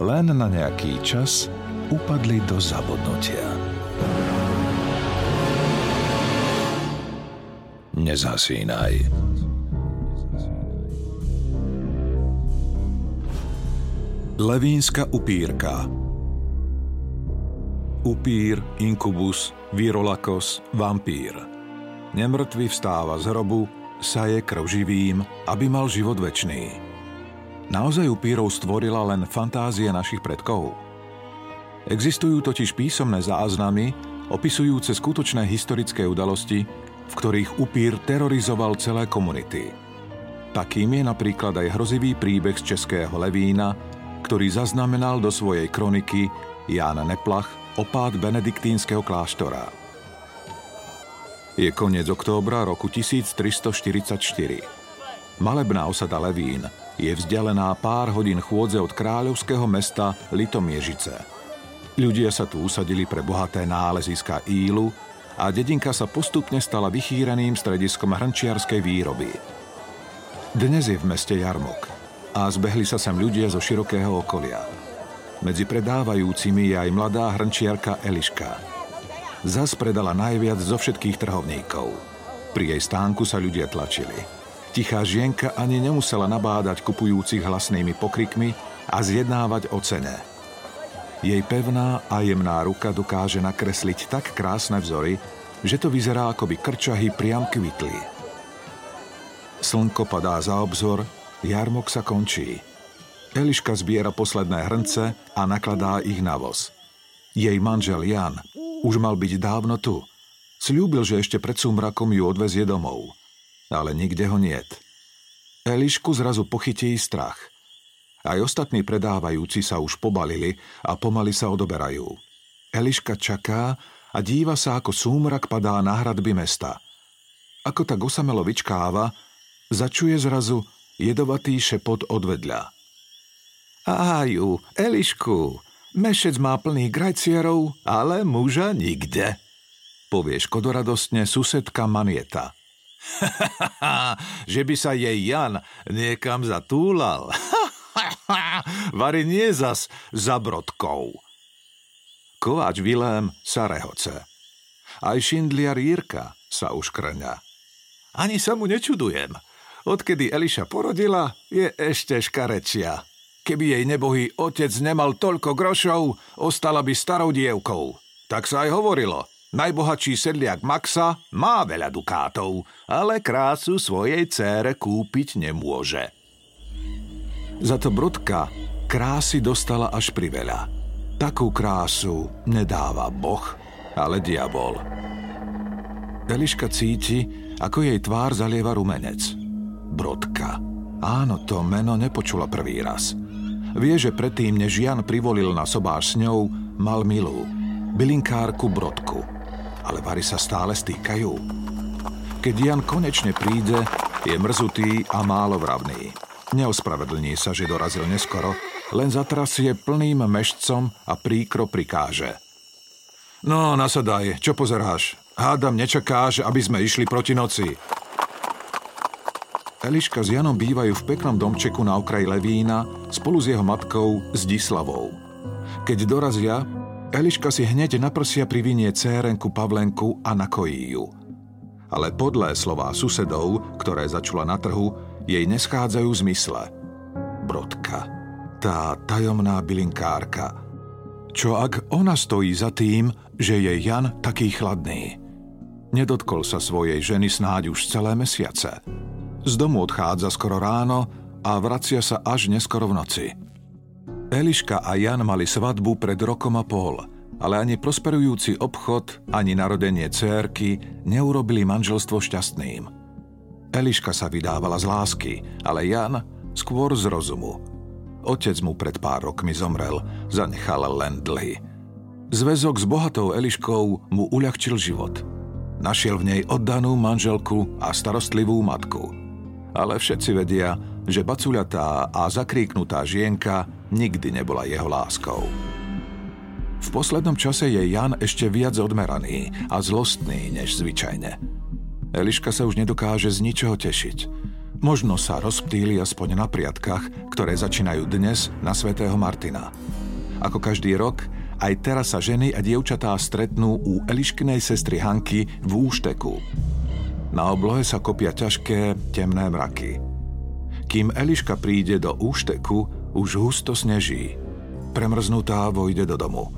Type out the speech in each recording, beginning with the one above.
len na nejaký čas upadli do zabudnutia. Nezasínaj. Levínska upírka Upír, inkubus, virolakos, vampír. Nemrtvý vstáva z hrobu, saje krv živým, aby mal život večný. Naozaj upírov stvorila len fantázie našich predkov? Existujú totiž písomné záznamy, opisujúce skutočné historické udalosti, v ktorých upír terorizoval celé komunity. Takým je napríklad aj hrozivý príbeh z českého Levína, ktorý zaznamenal do svojej kroniky Ján Neplach opád benediktínskeho kláštora. Je koniec októbra roku 1344. Malebná osada Levín je vzdialená pár hodín chôdze od kráľovského mesta Litomiežice. Ľudia sa tu usadili pre bohaté náleziska ílu a dedinka sa postupne stala vychýreným strediskom hrnčiarskej výroby. Dnes je v meste Jarmok a zbehli sa sem ľudia zo širokého okolia. Medzi predávajúcimi je aj mladá hrnčiarka Eliška. Zas predala najviac zo všetkých trhovníkov. Pri jej stánku sa ľudia tlačili – Tichá žienka ani nemusela nabádať kupujúcich hlasnými pokrikmi a zjednávať o cene. Jej pevná a jemná ruka dokáže nakresliť tak krásne vzory, že to vyzerá, ako by krčahy priam kvitli. Slnko padá za obzor, jarmok sa končí. Eliška zbiera posledné hrnce a nakladá ich na voz. Jej manžel Jan už mal byť dávno tu. Sľúbil, že ešte pred súmrakom ju odvezie domov – ale nikde ho niet. Elišku zrazu pochytí strach. Aj ostatní predávajúci sa už pobalili a pomaly sa odoberajú. Eliška čaká a díva sa, ako súmrak padá na hradby mesta. Ako tak osamelo vyčkáva, začuje zrazu jedovatý šepot odvedľa. Áju, Elišku, mešec má plný grajcierov, ale muža nikde, povie škodoradostne susedka Manieta. že by sa jej Jan niekam zatúlal. Vary nie zas za brodkou. Kováč Vilém sa rehoce. Aj šindliar Jirka sa už krňa. Ani sa mu nečudujem. Odkedy Eliša porodila, je ešte škarečia. Keby jej nebohý otec nemal toľko grošov, ostala by starou dievkou. Tak sa aj hovorilo – Najbohatší sedliak Maxa má veľa dukátov, ale krásu svojej cére kúpiť nemôže. Za to Brodka krásy dostala až priveľa. Takú krásu nedáva Boh, ale diabol. Eliška cíti, ako jej tvár zalieva rumenec. Brodka. Áno, to meno nepočula prvý raz. Vie, že predtým, než Jan privolil na sobáš s ňou, mal milú, bylinkárku Brodku – ale Vary sa stále stýkajú. Keď Jan konečne príde, je mrzutý a málo vravný. Neospravedlní sa, že dorazil neskoro, len zatrasie plným mešcom a príkro prikáže. No, nasadaj, čo pozeráš? Hádam, nečakáš, aby sme išli proti noci. Eliška s Janom bývajú v peknom domčeku na okraji Levína spolu s jeho matkou Zdislavou. Keď dorazia, Eliška si hneď na prsia privinie cérenku Pavlenku a nakojí ju. Ale podlé slová susedov, ktoré začula na trhu, jej neschádzajú zmysle. Brodka, tá tajomná bylinkárka. Čo ak ona stojí za tým, že je Jan taký chladný? Nedotkol sa svojej ženy snáď už celé mesiace. Z domu odchádza skoro ráno a vracia sa až neskoro v noci. Eliška a Jan mali svadbu pred rokom a pol, ale ani prosperujúci obchod, ani narodenie cérky neurobili manželstvo šťastným. Eliška sa vydávala z lásky, ale Jan skôr z rozumu. Otec mu pred pár rokmi zomrel, zanechal len dlhy. Zväzok s bohatou Eliškou mu uľahčil život. Našiel v nej oddanú manželku a starostlivú matku. Ale všetci vedia, že bacuľatá a zakríknutá žienka nikdy nebola jeho láskou. V poslednom čase je Jan ešte viac odmeraný a zlostný než zvyčajne. Eliška sa už nedokáže z ničoho tešiť. Možno sa rozptýli aspoň na priatkách, ktoré začínajú dnes na svätého Martina. Ako každý rok, aj teraz sa ženy a dievčatá stretnú u Eliškinej sestry Hanky v Úšteku. Na oblohe sa kopia ťažké, temné mraky. Kým Eliška príde do Úšteku, už husto sneží. Premrznutá vojde do domu.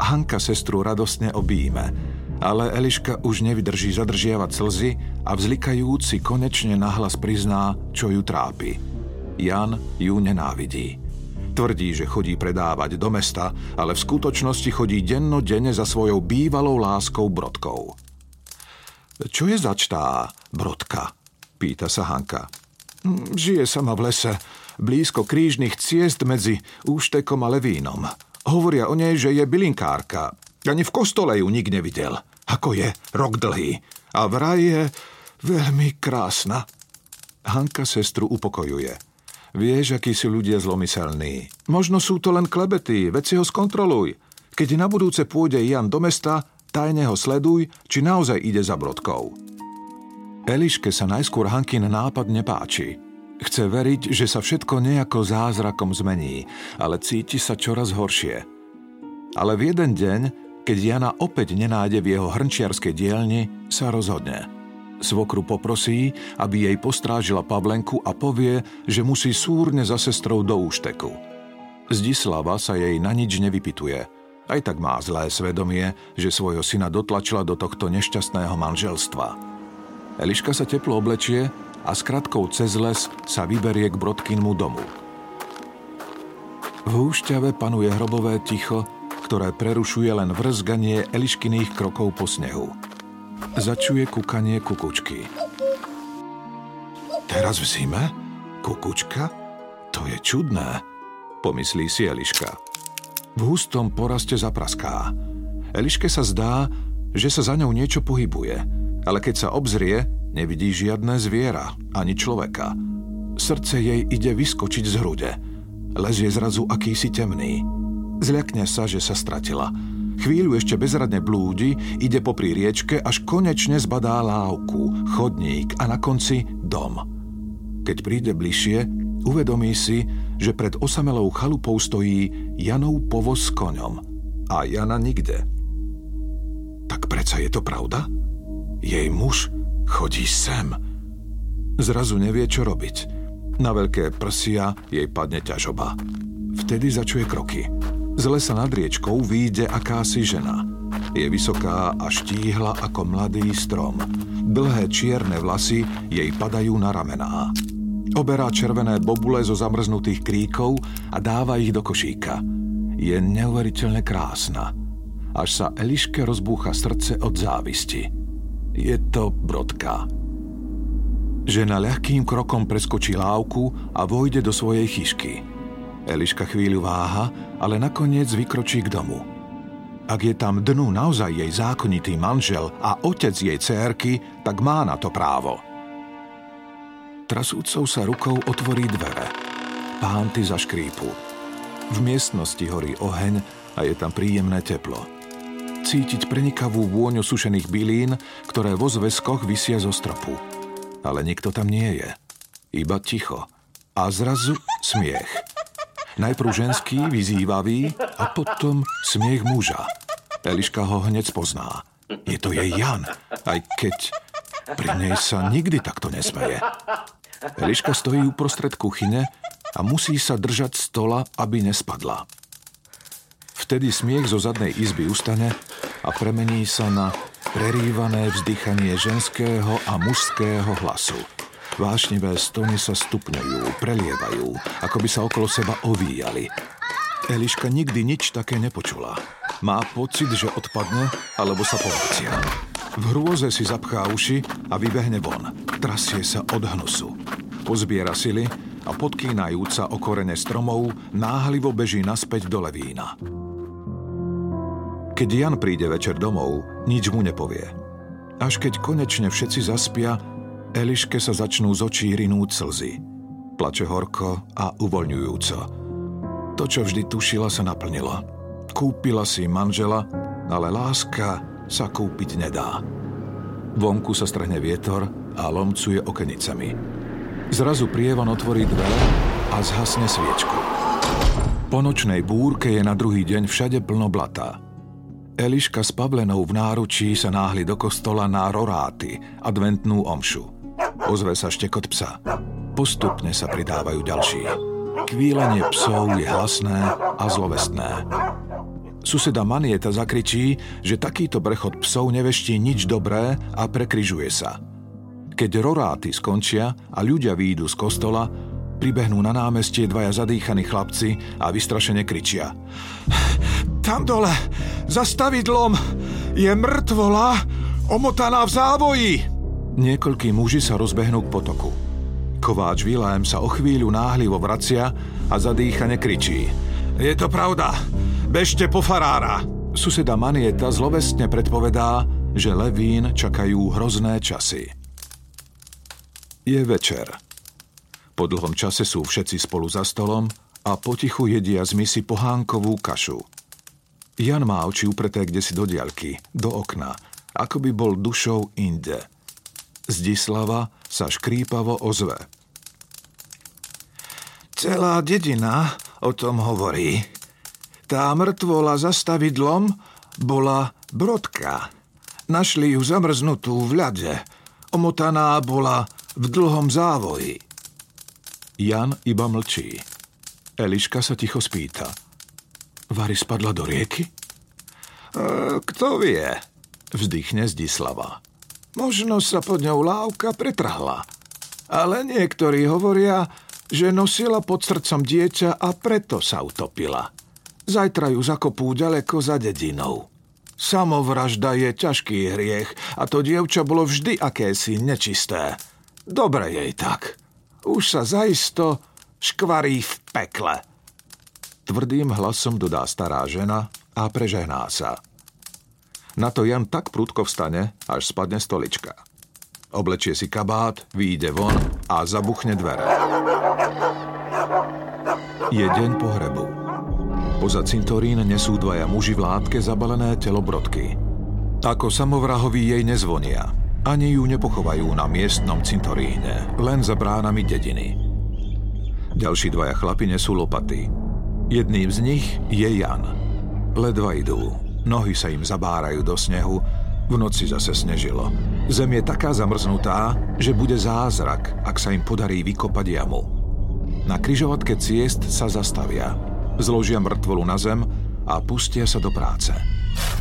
Hanka sestru radostne obíme, ale Eliška už nevydrží zadržiavať slzy a vzlikajúci konečne nahlas prizná, čo ju trápi. Jan ju nenávidí. Tvrdí, že chodí predávať do mesta, ale v skutočnosti chodí denne za svojou bývalou láskou Brodkou. Čo je začtá Brodka? Pýta sa Hanka. Žije sama v lese, blízko krížnych ciest medzi Úštekom a Levínom. Hovoria o nej, že je bylinkárka. Ani v kostole ju nik nevidel. Ako je rok dlhý. A vraj je veľmi krásna. Hanka sestru upokojuje. Vieš, akí sú ľudia zlomyselní. Možno sú to len klebety, si ho skontroluj. Keď na budúce pôjde Jan do mesta, tajne ho sleduj, či naozaj ide za brodkou. Eliške sa najskôr Hankin nápad nepáči. Chce veriť, že sa všetko nejako zázrakom zmení, ale cíti sa čoraz horšie. Ale v jeden deň, keď Jana opäť nenájde v jeho hrnčiarskej dielni, sa rozhodne – Svokru poprosí, aby jej postrážila Pavlenku a povie, že musí súrne za sestrou do úšteku. Zdislava sa jej na nič nevypituje. Aj tak má zlé svedomie, že svojho syna dotlačila do tohto nešťastného manželstva. Eliška sa teplo oblečie a s kratkou cez les sa vyberie k Brodkinmu domu. V húšťave panuje hrobové ticho, ktoré prerušuje len vrzganie Eliškyných krokov po snehu začuje kukanie kukučky. Teraz v zime? Kukučka? To je čudné, pomyslí si Eliška. V hustom poraste zapraská. Eliške sa zdá, že sa za ňou niečo pohybuje, ale keď sa obzrie, nevidí žiadne zviera, ani človeka. Srdce jej ide vyskočiť z hrude. Les zrazu akýsi temný. Zľakne sa, že sa stratila – Chvíľu ešte bezradne blúdi, ide popri riečke, až konečne zbadá lávku, chodník a na konci dom. Keď príde bližšie, uvedomí si, že pred osamelou chalupou stojí Janov povoz s koňom. A Jana nikde. Tak predsa je to pravda? Jej muž chodí sem. Zrazu nevie, čo robiť. Na veľké prsia jej padne ťažoba. Vtedy začuje kroky. Z lesa nad riečkou výjde akási žena. Je vysoká a štíhla ako mladý strom. Dlhé čierne vlasy jej padajú na ramená. Oberá červené bobule zo zamrznutých kríkov a dáva ich do košíka. Je neuveriteľne krásna. Až sa Eliške rozbúcha srdce od závisti. Je to brodka. Žena ľahkým krokom preskočí lávku a vojde do svojej chyšky. Eliška chvíľu váha, ale nakoniec vykročí k domu. Ak je tam dnu naozaj jej zákonitý manžel a otec jej cérky, tak má na to právo. Trasúcou sa rukou otvorí dvere. Pánty zaškrípu. V miestnosti horí oheň a je tam príjemné teplo. Cítiť prenikavú vôňu sušených bylín, ktoré vo zväzkoch vysia zo stropu. Ale nikto tam nie je. Iba ticho. A zrazu smiech. Najprv ženský, vyzývavý a potom smiech muža. Eliška ho hneď pozná. Je to jej Jan, aj keď pri nej sa nikdy takto nesmeje. Eliška stojí uprostred kuchyne a musí sa držať stola, aby nespadla. Vtedy smiech zo zadnej izby ustane a premení sa na prerývané vzdychanie ženského a mužského hlasu. Vášnivé stony sa stupňujú, prelievajú, ako by sa okolo seba ovíjali. Eliška nikdy nič také nepočula. Má pocit, že odpadne, alebo sa povracia. V hrôze si zapchá uši a vybehne von. Trasie sa od hnusu. Pozbiera sily a podkýnajúca o korene stromov náhlivo beží naspäť do Levína. Keď Jan príde večer domov, nič mu nepovie. Až keď konečne všetci zaspia, Eliške sa začnú z očí rinúť slzy. Plače horko a uvoľňujúco. To, čo vždy tušila, sa naplnilo. Kúpila si manžela, ale láska sa kúpiť nedá. Vonku sa strhne vietor a lomcuje okenicami. Zrazu prievan otvorí dvere a zhasne sviečku. Po nočnej búrke je na druhý deň všade plno blata. Eliška s Pavlenou v náručí sa náhli do kostola na roráty, adventnú omšu. Ozve sa štekot psa. Postupne sa pridávajú ďalší. Kvílenie psov je hlasné a zlovestné. Suseda Manieta zakričí, že takýto prechod psov neveští nič dobré a prekryžuje sa. Keď roráty skončia a ľudia výjdu z kostola, pribehnú na námestie dvaja zadýchaní chlapci a vystrašene kričia. Tam dole, za stavidlom, je mŕtvola omotaná v závoji. Niekoľkí muži sa rozbehnú k potoku. Kováč Vilém sa o chvíľu náhlivo vracia a zadýchane kričí. Je to pravda, bežte po farára. Suseda Manieta zlovestne predpovedá, že Levín čakajú hrozné časy. Je večer. Po dlhom čase sú všetci spolu za stolom a potichu jedia z misy pohánkovú kašu. Jan má oči upreté kde si do diaľky, do okna, ako by bol dušou inde. Zdislava sa škrípavo ozve. Celá dedina o tom hovorí. Tá mŕtvola za stavidlom bola brodka. Našli ju zamrznutú v ľade. Omotaná bola v dlhom závoji. Jan iba mlčí. Eliška sa ticho spýta – Vary spadla do rieky? E, kto vie, vzdychne Zdislava. Možno sa pod ňou lávka pretrhla. Ale niektorí hovoria, že nosila pod srdcom dieťa a preto sa utopila. Zajtra ju zakopú ďaleko za dedinou. Samovražda je ťažký hriech a to dievča bolo vždy akési nečisté. Dobre jej tak. Už sa zaisto škvarí v pekle. Tvrdým hlasom dodá stará žena a prežehná sa. Na to Jan tak prudko vstane, až spadne stolička. Oblečie si kabát, výjde von a zabuchne dvere. Je deň pohrebu. Poza cintorín nesú dvaja muži v látke zabalené telo brodky. Ako samovrahovi jej nezvonia. Ani ju nepochovajú na miestnom cintoríne, len za bránami dediny. Ďalší dvaja chlapi nesú lopaty. Jedným z nich je Jan. Ledva idú. Nohy sa im zabárajú do snehu. V noci zase snežilo. Zem je taká zamrznutá, že bude zázrak, ak sa im podarí vykopať jamu. Na kryžovatke ciest sa zastavia. Zložia mŕtvolu na zem a pustia sa do práce.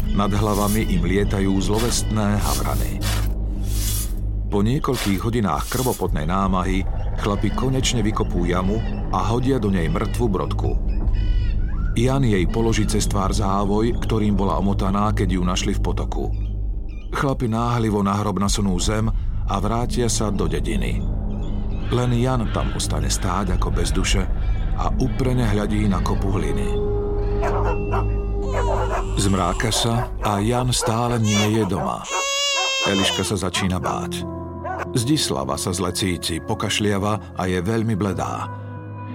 Nad hlavami im lietajú zlovestné havrany. Po niekoľkých hodinách krvopotnej námahy chlapi konečne vykopú jamu a hodia do nej mŕtvu brodku. Jan jej položí cez tvár závoj, ktorým bola omotaná, keď ju našli v potoku. Chlapi náhlivo na hrob nasunú zem a vrátia sa do dediny. Len Jan tam ostane stáť ako bez duše a uprene hľadí na kopu hliny. Zmráka sa a Jan stále nie je doma. Eliška sa začína báť. Zdislava sa zle cíti, pokašliava a je veľmi bledá.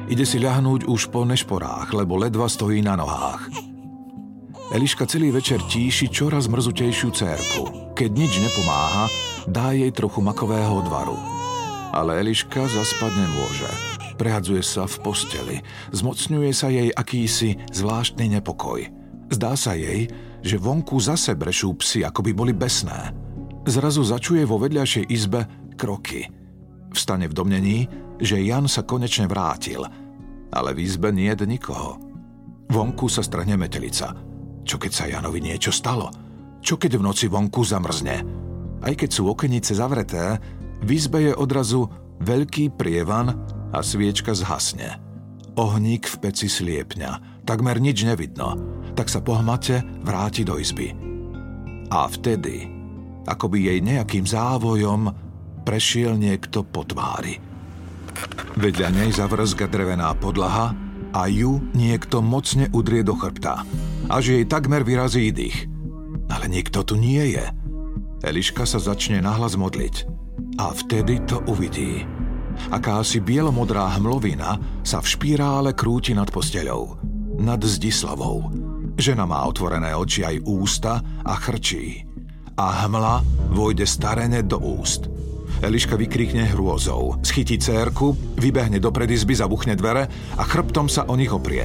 Ide si ľahnúť už po nešporách, lebo ledva stojí na nohách. Eliška celý večer tíši čoraz mrzutejšiu cérku. Keď nič nepomáha, dá jej trochu makového odvaru. Ale Eliška zaspať nemôže. Prehadzuje sa v posteli. Zmocňuje sa jej akýsi zvláštny nepokoj. Zdá sa jej, že vonku zase brešú psy, ako by boli besné. Zrazu začuje vo vedľašej izbe kroky. Vstane v domnení, že Jan sa konečne vrátil, ale v izbe nie je nikoho. Vonku sa strhne metelica. Čo keď sa Janovi niečo stalo? Čo keď v noci vonku zamrzne? Aj keď sú okenice zavreté, v izbe je odrazu veľký prievan a sviečka zhasne. Ohník v peci sliepňa, takmer nič nevidno, tak sa po hmate vráti do izby. A vtedy, ako by jej nejakým závojom prešiel niekto po tvári. Vedľa nej zavrzga drevená podlaha a ju niekto mocne udrie do chrbta, až jej takmer vyrazí dých. Ale niekto tu nie je. Eliška sa začne nahlas modliť a vtedy to uvidí. Akási bielomodrá hmlovina sa v špirále krúti nad posteľou, nad Zdislavou. Žena má otvorené oči aj ústa a chrčí. A hmla vojde starene do úst. Eliška vykríkne hrôzou, schytí cérku, vybehne do predizby, zabuchne dvere a chrbtom sa o nich oprie.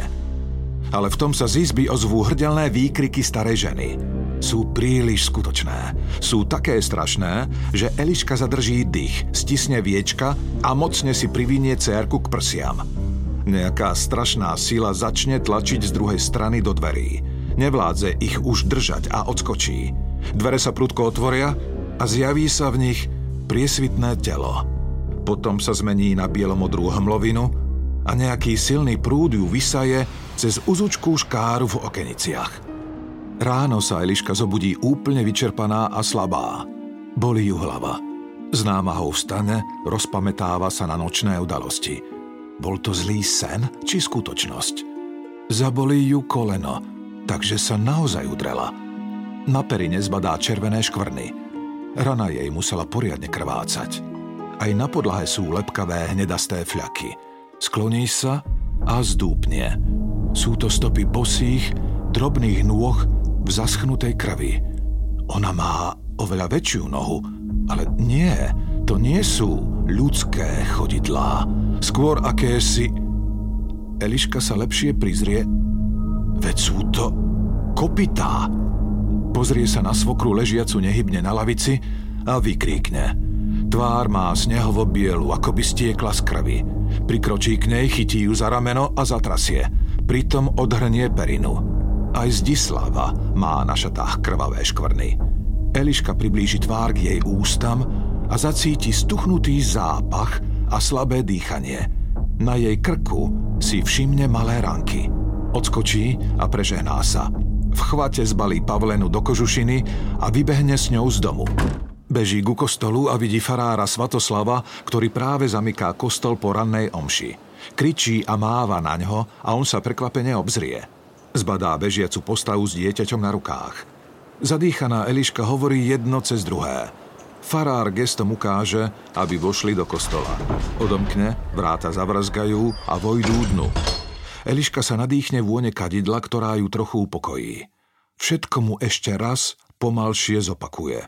Ale v tom sa z izby ozvú hrdelné výkriky starej ženy. Sú príliš skutočné. Sú také strašné, že Eliška zadrží dých, stisne viečka a mocne si privinie cérku k prsiam. Nejaká strašná sila začne tlačiť z druhej strany do dverí. Nevládze ich už držať a odskočí. Dvere sa prudko otvoria a zjaví sa v nich priesvitné telo. Potom sa zmení na bielomodrú hmlovinu a nejaký silný prúd ju vysaje cez uzučkú škáru v okeniciach. Ráno sa Eliška zobudí úplne vyčerpaná a slabá. Bolí ju hlava. Z námahou vstane, rozpamätáva sa na nočné udalosti. Bol to zlý sen či skutočnosť? Zabolí ju koleno, takže sa naozaj udrela. Na perine zbadá červené škvrny. Rana jej musela poriadne krvácať. Aj na podlahe sú lepkavé hnedasté fľaky. Skloní sa a zdúpne. Sú to stopy bosých, drobných nôh v zaschnutej krvi. Ona má oveľa väčšiu nohu, ale nie, to nie sú ľudské chodidlá. Skôr akési... Eliška sa lepšie prizrie. Veď sú to kopitá. Pozrie sa na svokru ležiacu nehybne na lavici a vykríkne. Tvár má snehovo bielu, ako by stiekla z krvi. Prikročí k nej, chytí ju za rameno a zatrasie. Pritom odhrnie perinu. Aj Zdislava má na šatách krvavé škvrny. Eliška priblíži tvár k jej ústam a zacíti stuchnutý zápach a slabé dýchanie. Na jej krku si všimne malé ranky. Odskočí a prežehná sa. V chvate zbalí Pavlenu do kožušiny a vybehne s ňou z domu. Beží ku kostolu a vidí farára Svatoslava, ktorý práve zamyká kostol po rannej omši. Kričí a máva na ňo a on sa prekvapene obzrie. Zbadá bežiacu postavu s dieťaťom na rukách. Zadýchaná Eliška hovorí jedno cez druhé. Farár gestom ukáže, aby vošli do kostola. Odomkne, vráta zavrzgajú a vojdú dnu. Eliška sa nadýchne vône kadidla, ktorá ju trochu upokojí. Všetko mu ešte raz pomalšie zopakuje.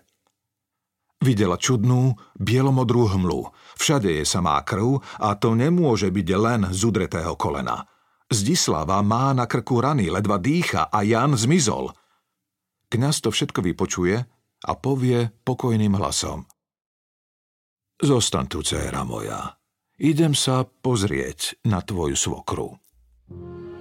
Videla čudnú, bielomodrú hmlu. Všade je samá krv a to nemôže byť len z udretého kolena. Zdislava má na krku rany, ledva dýcha a Jan zmizol. Kňaz to všetko vypočuje a povie pokojným hlasom. Zostan tu, dcéra moja. Idem sa pozrieť na tvoju svokru.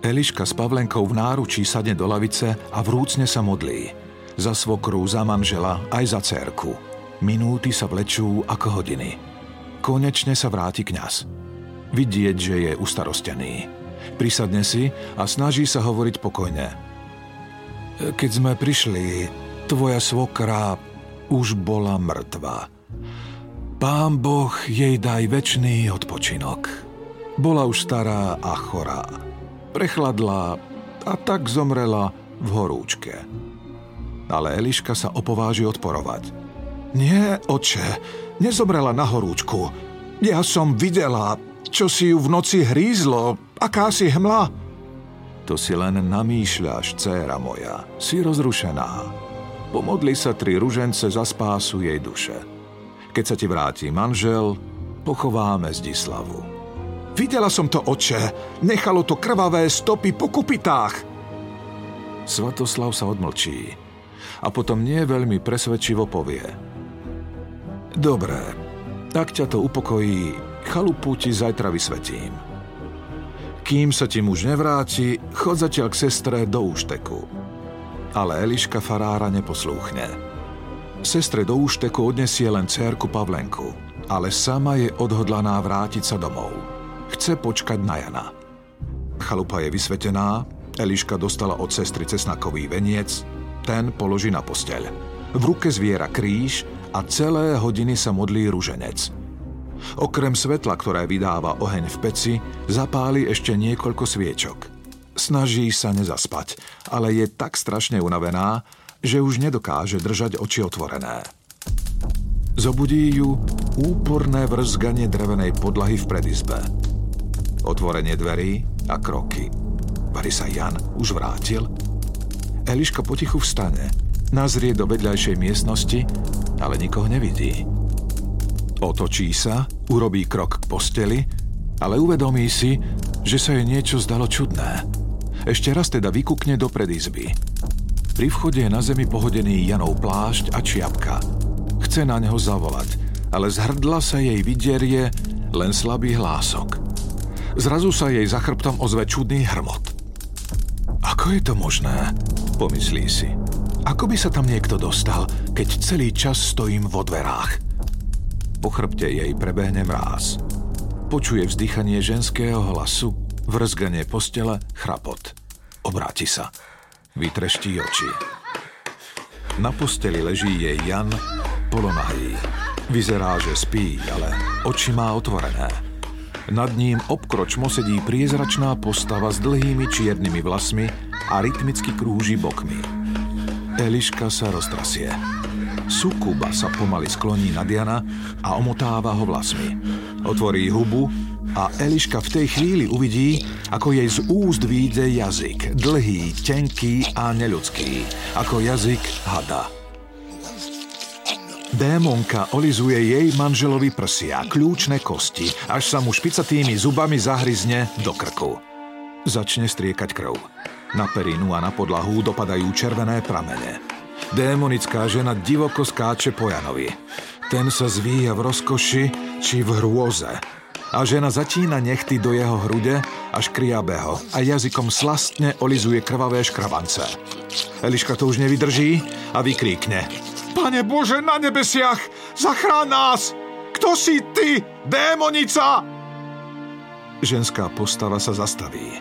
Eliška s Pavlenkou v náručí sadne do lavice a vrúcne sa modlí. Za svokru, za manžela, aj za cerku. Minúty sa vlečú ako hodiny. Konečne sa vráti kňaz. Vidieť, že je ustarostený. Prisadne si a snaží sa hovoriť pokojne. Keď sme prišli, tvoja svokra už bola mŕtva. Pán Boh jej daj väčší odpočinok. Bola už stará a chorá prechladla a tak zomrela v horúčke. Ale Eliška sa opováži odporovať. Nie, oče, nezomrela na horúčku. Ja som videla, čo si ju v noci hrízlo, aká si hmla. To si len namýšľaš, dcéra moja, si rozrušená. Pomodli sa tri ružence za spásu jej duše. Keď sa ti vráti manžel, pochováme Zdislavu. Videla som to, oče. Nechalo to krvavé stopy po kupitách. Svatoslav sa odmlčí a potom nie veľmi presvedčivo povie. Dobre, tak ťa to upokojí, chalupu ti zajtra vysvetím. Kým sa ti muž nevráti, chod zatiaľ k sestre do úšteku. Ale Eliška farára neposlúchne. Sestre do úšteku odnesie len cérku Pavlenku, ale sama je odhodlaná vrátiť sa domov. Chce počkať na Jana. Chalupa je vysvetená, Eliška dostala od sestry cesnakový veniec, ten položí na posteľ. V ruke zviera kríž a celé hodiny sa modlí ruženec. Okrem svetla, ktoré vydáva oheň v peci, zapáli ešte niekoľko sviečok. Snaží sa nezaspať, ale je tak strašne unavená, že už nedokáže držať oči otvorené. Zobudí ju úporné vrzganie drevenej podlahy v predizbe. Otvorenie dverí a kroky. Vary sa Jan už vrátil? Eliška potichu vstane, nazrie do vedľajšej miestnosti, ale nikoho nevidí. Otočí sa, urobí krok k posteli, ale uvedomí si, že sa jej niečo zdalo čudné. Ešte raz teda vykukne do predizby. Pri vchode je na zemi pohodený Janov plášť a čiapka. Chce na neho zavolať, ale z hrdla sa jej vydierie len slabý hlások. Zrazu sa jej za chrbtom ozve čudný hrmot. Ako je to možné? Pomyslí si. Ako by sa tam niekto dostal, keď celý čas stojím vo dverách? Po chrbte jej prebehne mráz. Počuje vzdychanie ženského hlasu, vrzganie postele, chrapot. Obráti sa. Vytreští oči. Na posteli leží jej Jan, polonahý. Vyzerá, že spí, ale oči má otvorené. Nad ním obkročmo sedí priezračná postava s dlhými čiernymi vlasmi a rytmicky krúži bokmi. Eliška sa roztrasie. Sukuba sa pomaly skloní na Diana a omotáva ho vlasmi. Otvorí hubu a Eliška v tej chvíli uvidí, ako jej z úst výjde jazyk. Dlhý, tenký a neľudský. Ako jazyk hada. Démonka olizuje jej manželovi prsia, kľúčne kosti, až sa mu špicatými zubami zahryzne do krku. Začne striekať krv. Na perinu a na podlahu dopadajú červené pramene. Démonická žena divoko skáče po Janovi. Ten sa zvíja v rozkoši či v hrôze. A žena zatína nechty do jeho hrude až kriabe ho a jazykom slastne olizuje krvavé škrabance. Eliška to už nevydrží a vykríkne. Pane Bože na nebesiach, zachrán nás! Kto si ty, démonica? Ženská postava sa zastaví.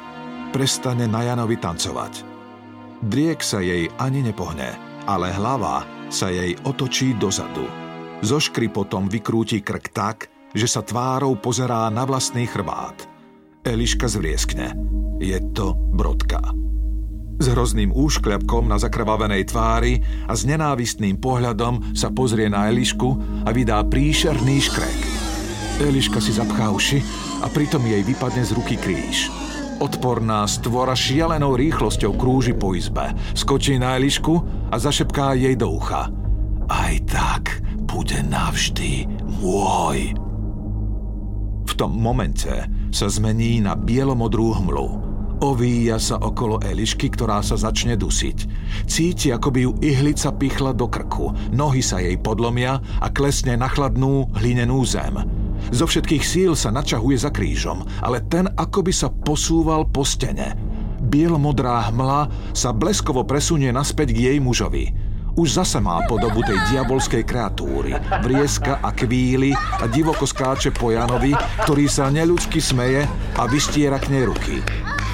Prestane na Janovi tancovať. Driek sa jej ani nepohne ale hlava sa jej otočí dozadu. Zo potom vykrúti krk tak, že sa tvárou pozerá na vlastný chrbát. Eliška zvrieskne. Je to Brodka. S hrozným úškľapkom na zakrvavenej tvári a s nenávistným pohľadom sa pozrie na Elišku a vydá príšerný škrek. Eliška si zapchá uši a pritom jej vypadne z ruky kríž. Odporná stvora šialenou rýchlosťou krúži po izbe. Skočí na Elišku a zašepká jej do ucha. Aj tak bude navždy môj. V tom momente sa zmení na bielomodrú hmlu. Ovíja sa okolo Elišky, ktorá sa začne dusiť. Cíti, ako by ju ihlica pichla do krku. Nohy sa jej podlomia a klesne na chladnú hlinenú zem. Zo všetkých síl sa načahuje za krížom, ale ten akoby sa posúval po stene. Bielomodrá hmla sa bleskovo presunie naspäť k jej mužovi. Už zase má podobu tej diabolskej kreatúry. Vrieska a kvíly a divoko skáče po Janovi, ktorý sa neľudsky smeje a vystiera k nej ruky.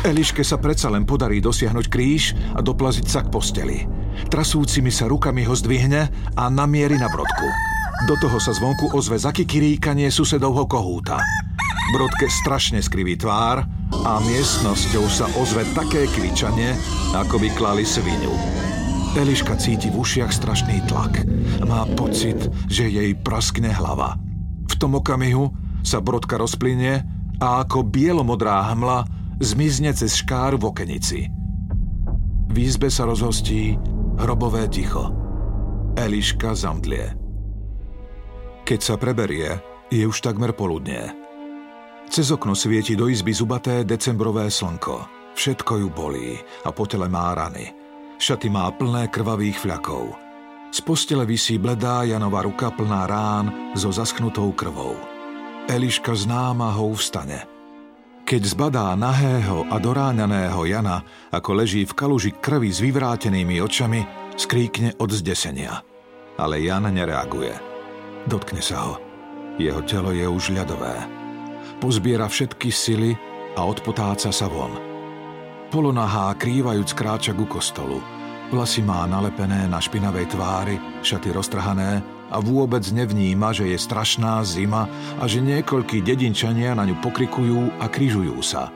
Eliške sa predsa len podarí dosiahnuť kríž a doplaziť sa k posteli. Trasúcimi sa rukami ho zdvihne a namierí na brodku. Do toho sa zvonku ozve zakikiríkanie susedovho kohúta. Brodke strašne skriví tvár a miestnosťou sa ozve také kvičanie, ako by klali svinu. Eliška cíti v ušiach strašný tlak. Má pocit, že jej praskne hlava. V tom okamihu sa brodka rozplynie a ako bielomodrá hmla zmizne cez škáru v okenici. V izbe sa rozhostí hrobové ticho. Eliška zamdlie. Keď sa preberie, je už takmer poludne. Cez okno svieti do izby zubaté decembrové slnko. Všetko ju bolí a po tele má rany. Šaty má plné krvavých fľakov. Z postele visí bledá Janová ruka plná rán so zaschnutou krvou. Eliška z námahou vstane. Keď zbadá nahého a doráňaného Jana, ako leží v kaluži krvi s vyvrátenými očami, skríkne od zdesenia. Ale Jan nereaguje. Dotkne sa ho. Jeho telo je už ľadové. Pozbiera všetky sily a odpotáca sa von. Polonahá krývajúc kráča ku kostolu. Vlasy má nalepené na špinavej tvári, šaty roztrhané a vôbec nevníma, že je strašná zima a že niekoľkí dedinčania na ňu pokrikujú a križujú sa.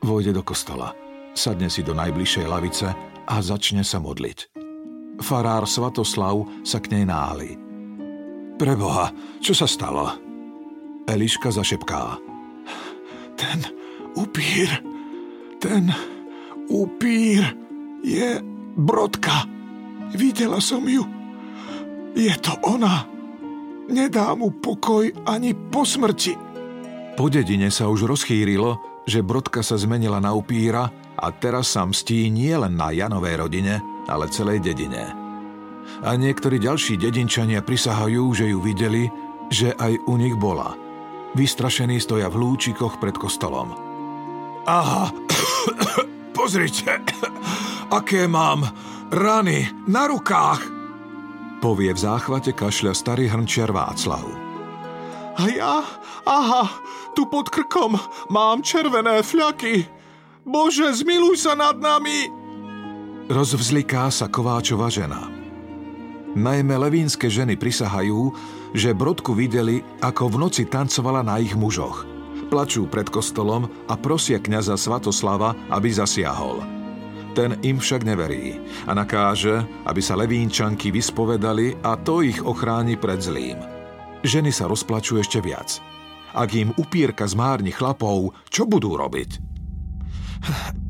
Vojde do kostola, sadne si do najbližšej lavice a začne sa modliť. Farár Svatoslav sa k nej náli. Preboha, čo sa stalo? Eliška zašepká. Ten upír, ten upír je Brodka. Videla som ju. Je to ona. Nedá mu pokoj ani po smrti. Po dedine sa už rozchýrilo, že Brodka sa zmenila na upíra a teraz sa mstí nie len na Janovej rodine, ale celej dedine. A niektorí ďalší dedinčania prisahajú, že ju videli, že aj u nich bola. Vystrašení stoja v lúčikoch pred kostolom. Aha, pozrite, aké mám Rany, na rukách! Povie v záchvate kašľa starý hrnčiar Václav. A ja? Aha, tu pod krkom mám červené fľaky. Bože, zmiluj sa nad nami! Rozvzliká sa Kováčova žena. Najmä levínske ženy prisahajú, že Brodku videli, ako v noci tancovala na ich mužoch. Plačú pred kostolom a prosia kňaza Svatoslava, aby zasiahol. Ten im však neverí a nakáže, aby sa levínčanky vyspovedali a to ich ochráni pred zlým. Ženy sa rozplačú ešte viac. Ak im upírka zmárni chlapov, čo budú robiť?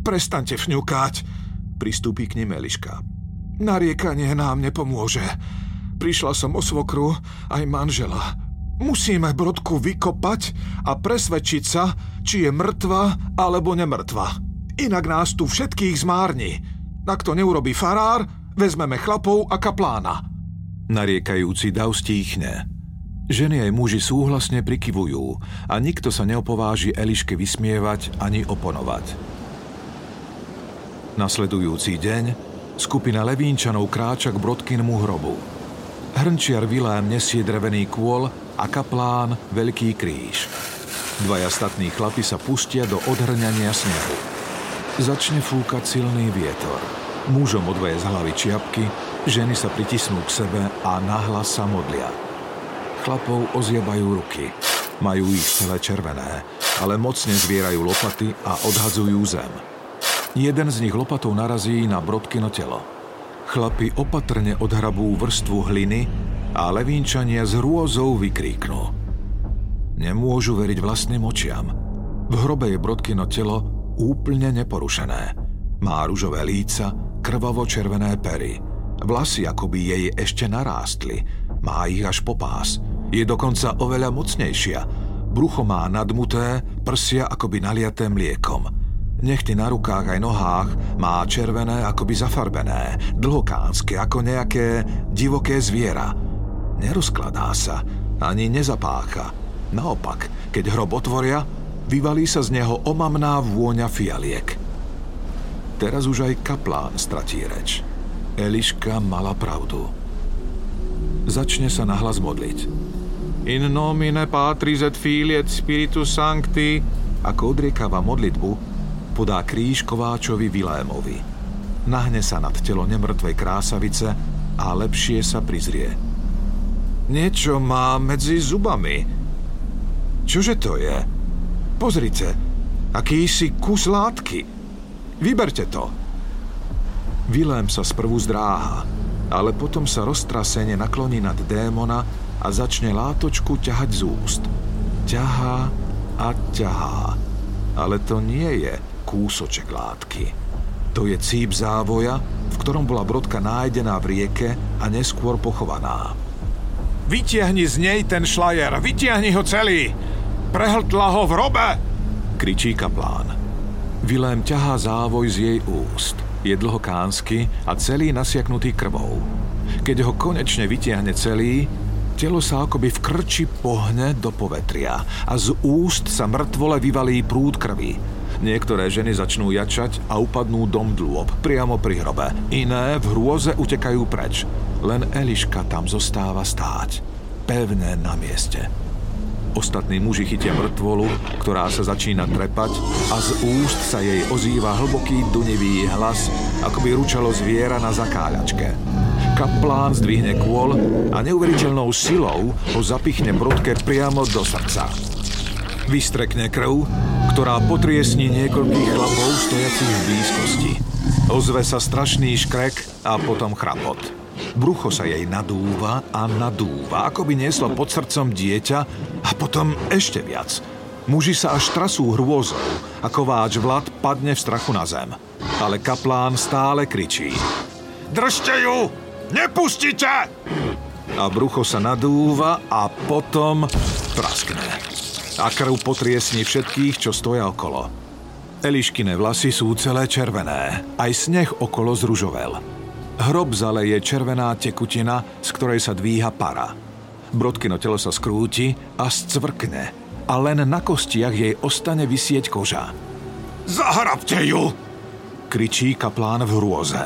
Prestante vňukať, pristúpi k nim Eliška. Nariekanie nám nepomôže. Prišla som o svokru aj manžela. Musíme Brodku vykopať a presvedčiť sa, či je mŕtva alebo nemrtva. Inak nás tu všetkých zmárni. Ak to neurobí farár, vezmeme chlapov a kaplána. Nariekajúci dav stíchne. Ženy aj muži súhlasne prikyvujú a nikto sa neopováži Eliške vysmievať ani oponovať. Nasledujúci deň skupina Levínčanov kráča k Brodkinmu hrobu. Hrnčiar Vilém nesie drevený kôl a kaplán veľký kríž. Dvaja statní chlapi sa pustia do odhrňania snehu. Začne fúkať silný vietor. Mužom odveje z hlavy čiapky, ženy sa pritisnú k sebe a nahlas sa modlia. Chlapov ozjebajú ruky. Majú ich celé červené, ale mocne zvierajú lopaty a odhadzujú zem. Jeden z nich lopatou narazí na Brodkino telo. Chlapi opatrne odhrabú vrstvu hliny a levínčania z hrôzou vykríknú. Nemôžu veriť vlastným očiam. V hrobe je Brodkino telo úplne neporušené. Má ružové líca, krvavo-červené pery. Vlasy akoby jej ešte narástli. Má ich až po pás. Je dokonca oveľa mocnejšia. Brucho má nadmuté, prsia akoby naliaté mliekom. Nechty na rukách aj nohách má červené akoby zafarbené, dlhokánske ako nejaké divoké zviera. Nerozkladá sa, ani nezapácha. Naopak, keď hrob otvoria, Vyvalí sa z neho omamná vôňa fialiek. Teraz už aj kaplán stratí reč. Eliška mala pravdu. Začne sa nahlas modliť. In nomine Patris et Filiet Spiritus Sancti ako odriekava modlitbu, podá kríž Kováčovi Vilémovi. Nahne sa nad telo nemrtvej krásavice a lepšie sa prizrie. Niečo má medzi zubami. Čože to je? Pozrite, akýsi kus látky. Vyberte to. Vilém sa sprvu zdráha, ale potom sa roztrasene nakloní nad démona a začne látočku ťahať z úst. Ťahá a ťahá. Ale to nie je kúsoček látky. To je cíp závoja, v ktorom bola brodka nájdená v rieke a neskôr pochovaná. Vytiahni z nej ten šlajer, vytiahni ho celý! Prehltla ho v robe! kričí kaplán. Vilém ťahá závoj z jej úst. Je dlhokánsky a celý nasiaknutý krvou. Keď ho konečne vytiahne celý, telo sa akoby v krči pohne do povetria a z úst sa mŕtvole vyvalí prúd krvi. Niektoré ženy začnú jačať a upadnú dom dlôb priamo pri hrobe. Iné v hrôze utekajú preč. Len Eliška tam zostáva stáť. Pevne na mieste. Ostatní muži chytia mŕtvolu, ktorá sa začína trepať a z úst sa jej ozýva hlboký dunivý hlas, ako by ručalo zviera na zakáľačke. kaplán zdvihne kôl a neuveriteľnou silou ho zapichne Brodke priamo do srdca. Vystrekne krv, ktorá potriesni niekoľkých chlapov stojacich v blízkosti. Ozve sa strašný škrek a potom chrapot. Brucho sa jej nadúva a nadúva, ako by nieslo pod srdcom dieťa a potom ešte viac. Muži sa až trasú hrôzou a kováč Vlad padne v strachu na zem. Ale kaplán stále kričí. Držte ju! Nepustite! A brucho sa nadúva a potom praskne. A krv potriesni všetkých, čo stoja okolo. Eliškine vlasy sú celé červené, aj sneh okolo zružovel. Hrob zaleje červená tekutina, z ktorej sa dvíha para. Brodkino telo sa skrúti a scvrkne, a len na kostiach jej ostane vysieť koža. Zahrabte ju! kričí kaplán v hrôze.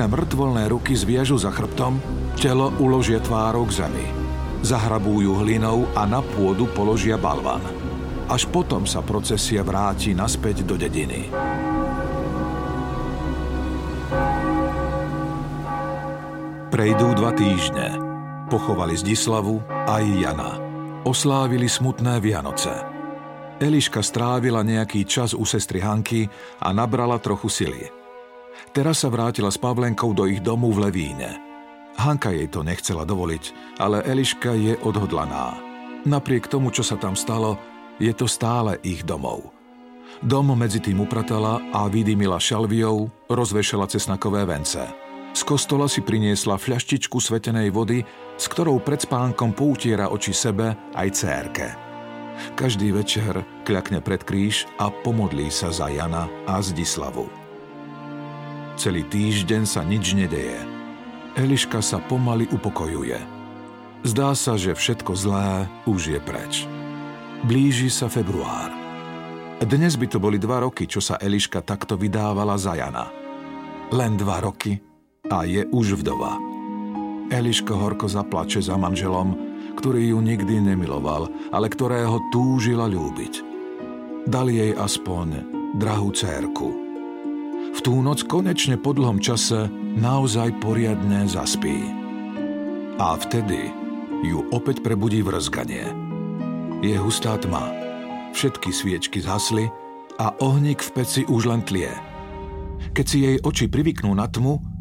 na mŕtvolné ruky zviažu za chrbtom, telo uložia tvárou k zemi. Zahrabújú hlinou a na pôdu položia balvan. Až potom sa procesia vráti naspäť do dediny. Prejdú dva týždne. Pochovali Zdislavu a Jana oslávili smutné Vianoce. Eliška strávila nejaký čas u sestry Hanky a nabrala trochu sily. Teraz sa vrátila s Pavlenkou do ich domu v Levíne. Hanka jej to nechcela dovoliť, ale Eliška je odhodlaná. Napriek tomu, čo sa tam stalo, je to stále ich domov. Dom medzi tým upratala a vydymila šalviou, rozvešala cesnakové vence. Z kostola si priniesla fľaštičku svetenej vody s ktorou pred spánkom poutiera oči sebe aj cérke. Každý večer kľakne pred kríž a pomodlí sa za Jana a Zdislavu. Celý týždeň sa nič nedeje. Eliška sa pomaly upokojuje. Zdá sa, že všetko zlé už je preč. Blíži sa február. Dnes by to boli dva roky, čo sa Eliška takto vydávala za Jana. Len dva roky a je už vdova. Eliška horko zaplače za manželom, ktorý ju nikdy nemiloval, ale ktorého túžila ľúbiť. Dal jej aspoň drahú cérku. V tú noc konečne po dlhom čase naozaj poriadne zaspí. A vtedy ju opäť prebudí vrzganie. Je hustá tma. Všetky sviečky zhasli a ohník v peci už len tlie. Keď si jej oči privyknú na tmu,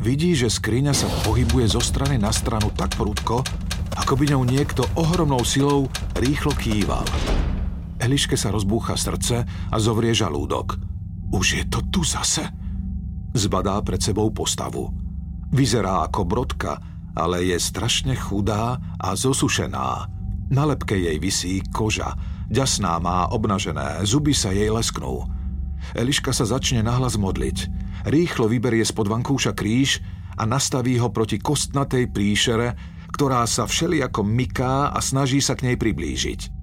Vidí, že skriňa sa pohybuje zo strany na stranu tak prudko, ako by ňou niekto ohromnou silou rýchlo kýval. Eliške sa rozbúcha srdce a zovrie žalúdok. Už je to tu zase. Zbadá pred sebou postavu. Vyzerá ako brodka, ale je strašne chudá a zosušená. Na lepke jej visí koža, ďasná má obnažené, zuby sa jej lesknú. Eliška sa začne nahlas modliť. Rýchlo vyberie spod vankúša kríž a nastaví ho proti kostnatej príšere, ktorá sa všelijako myká a snaží sa k nej priblížiť.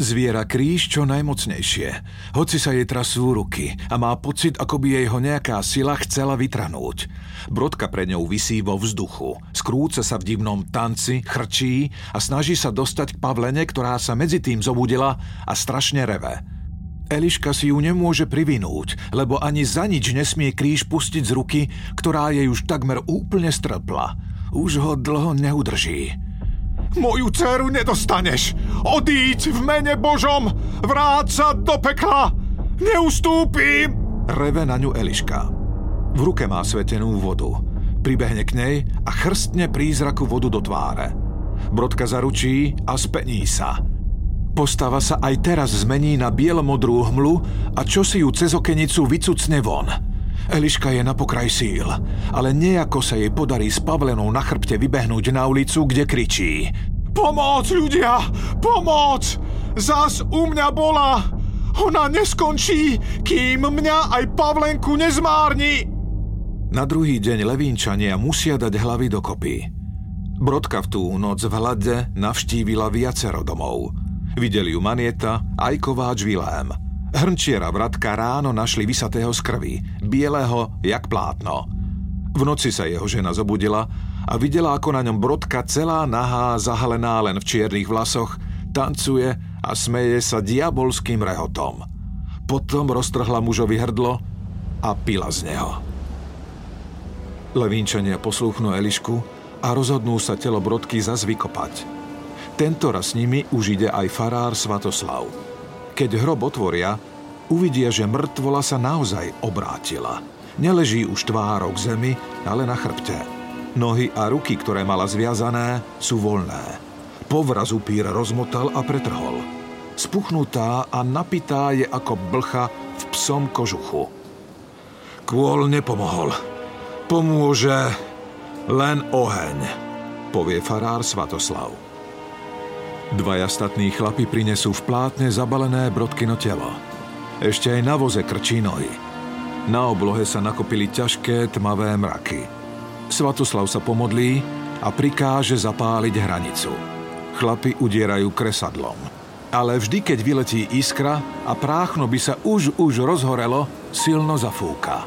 Zviera kríž čo najmocnejšie, hoci sa jej trasú ruky a má pocit, ako by jej ho nejaká sila chcela vytranúť. Brodka pre ňou vysí vo vzduchu, skrúca sa v divnom tanci, chrčí a snaží sa dostať k pavlene, ktorá sa medzi tým zobudila a strašne reve. Eliška si ju nemôže privinúť, lebo ani za nič nesmie kríž pustiť z ruky, ktorá jej už takmer úplne strpla. Už ho dlho neudrží. Moju dceru nedostaneš! Odíď v mene Božom! Vráť sa do pekla! Neustúpim! Reve na ňu Eliška. V ruke má svetenú vodu. Pribehne k nej a chrstne prízraku vodu do tváre. Brodka zaručí a spení sa – Postava sa aj teraz zmení na bielomodrú hmlu a čo si ju cez okenicu vycucne von. Eliška je na pokraj síl, ale nejako sa jej podarí s Pavlenou na chrbte vybehnúť na ulicu, kde kričí. Pomoc, ľudia! Pomoc! Zas u mňa bola! Ona neskončí, kým mňa aj Pavlenku nezmárni! Na druhý deň Levínčania musia dať hlavy dokopy. Brodka v tú noc v hlade navštívila viacero domov – Videli ju Manieta aj kováč Vilém. Hrnčiera vratka ráno našli vysatého z krvi, bieleho jak plátno. V noci sa jeho žena zobudila a videla, ako na ňom brodka celá nahá, zahalená len v čiernych vlasoch, tancuje a smeje sa diabolským rehotom. Potom roztrhla mužovi hrdlo a pila z neho. Levínčania poslúchnú Elišku a rozhodnú sa telo Brodky zas vykopať. Tento raz s nimi už ide aj farár Svatoslav. Keď hrob otvoria, uvidia, že mŕtvola sa naozaj obrátila. Neleží už tvárok k zemi, ale na chrbte. Nohy a ruky, ktoré mala zviazané, sú voľné. Povraz upír rozmotal a pretrhol. Spuchnutá a napitá je ako blcha v psom kožuchu. Kôl nepomohol. Pomôže len oheň, povie farár Svatoslav. Dvaja statní chlapi prinesú v plátne zabalené brodkino telo. Ešte aj na voze krčí nohy. Na oblohe sa nakopili ťažké tmavé mraky. Svatoslav sa pomodlí a prikáže zapáliť hranicu. Chlapi udierajú kresadlom. Ale vždy, keď vyletí iskra a práchno by sa už už rozhorelo, silno zafúka.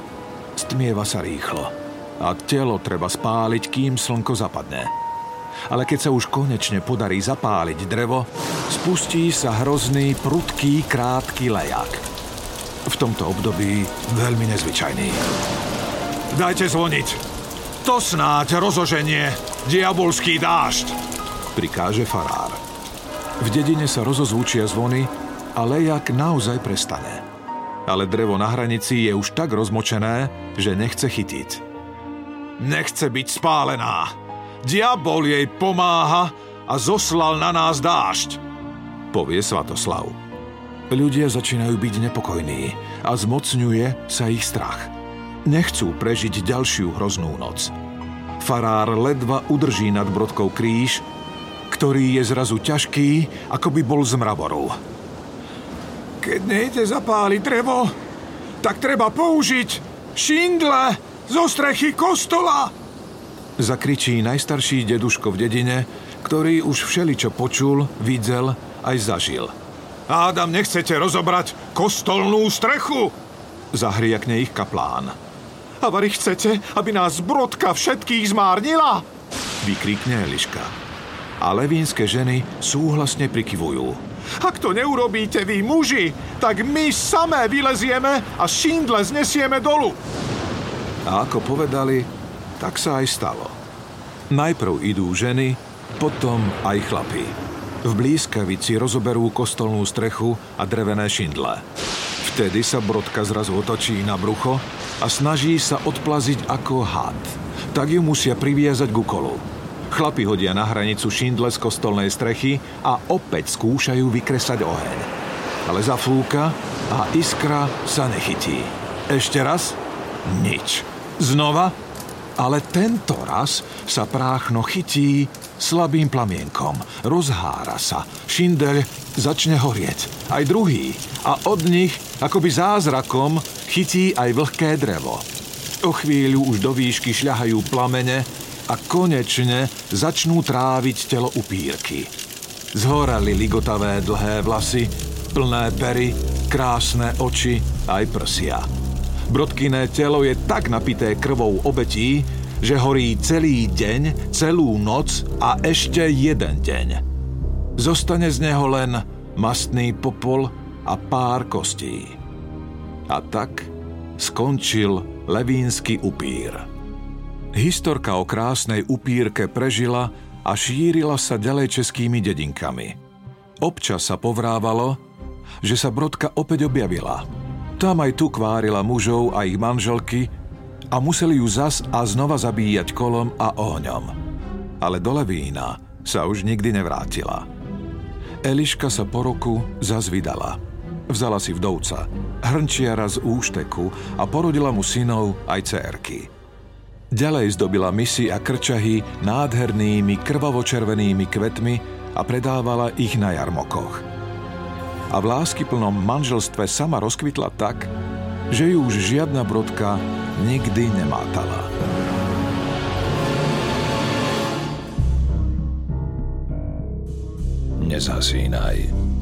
Stmieva sa rýchlo a telo treba spáliť, kým slnko zapadne. Ale keď sa už konečne podarí zapáliť drevo, spustí sa hrozný, prudký, krátky lejak. V tomto období veľmi nezvyčajný. Dajte zvoniť! To snáď rozoženie diabolský dážď! Prikáže farár. V dedine sa rozozvučia zvony a lejak naozaj prestane. Ale drevo na hranici je už tak rozmočené, že nechce chytiť nechce byť spálená. Diabol jej pomáha a zoslal na nás dážď, povie Svatoslav. Ľudia začínajú byť nepokojní a zmocňuje sa ich strach. Nechcú prežiť ďalšiu hroznú noc. Farár ledva udrží nad brodkou kríž, ktorý je zrazu ťažký, ako by bol z mravoru. Keď nejde zapáliť drevo, tak treba použiť šindle, zo strechy kostola! Zakričí najstarší deduško v dedine, ktorý už všeličo počul, videl aj zažil. Ádam, nechcete rozobrať kostolnú strechu? Zahriakne ich kaplán. A vary chcete, aby nás brodka všetkých zmárnila? Vykrikne Eliška. A levínske ženy súhlasne prikyvujú. Ak to neurobíte vy, muži, tak my samé vylezieme a šindle znesieme dolu. A ako povedali, tak sa aj stalo. Najprv idú ženy, potom aj chlapi. V blízkavici rozoberú kostolnú strechu a drevené šindle. Vtedy sa brodka zrazu otočí na brucho a snaží sa odplaziť ako had. Tak ju musia priviazať ku kolu. Chlapi hodia na hranicu šindle z kostolnej strechy a opäť skúšajú vykresať oheň. Ale zafúka a iskra sa nechytí. Ešte raz? Nič. Znova, ale tento raz sa práchno chytí slabým plamienkom. Rozhára sa. Šindel začne horieť. Aj druhý. A od nich, akoby zázrakom, chytí aj vlhké drevo. O chvíľu už do výšky šľahajú plamene a konečne začnú tráviť telo upírky. Zhorali ligotavé dlhé vlasy, plné pery, krásne oči aj prsia. Brodkyné telo je tak napité krvou obetí, že horí celý deň, celú noc a ešte jeden deň. Zostane z neho len mastný popol a pár kostí. A tak skončil levínsky upír. Historka o krásnej upírke prežila a šírila sa ďalej českými dedinkami. Občas sa povrávalo, že sa Brodka opäť objavila – tam aj tu kvárila mužov a ich manželky a museli ju zas a znova zabíjať kolom a ohňom. Ale do Levína sa už nikdy nevrátila. Eliška sa po roku zas vydala. Vzala si vdovca, hrnčiara z úšteku a porodila mu synov aj cérky. Ďalej zdobila misy a krčahy nádhernými krvavočervenými kvetmi a predávala ich na jarmokoch a v láskyplnom manželstve sama rozkvitla tak, že ju už žiadna brodka nikdy nemátala. Nezasínaj.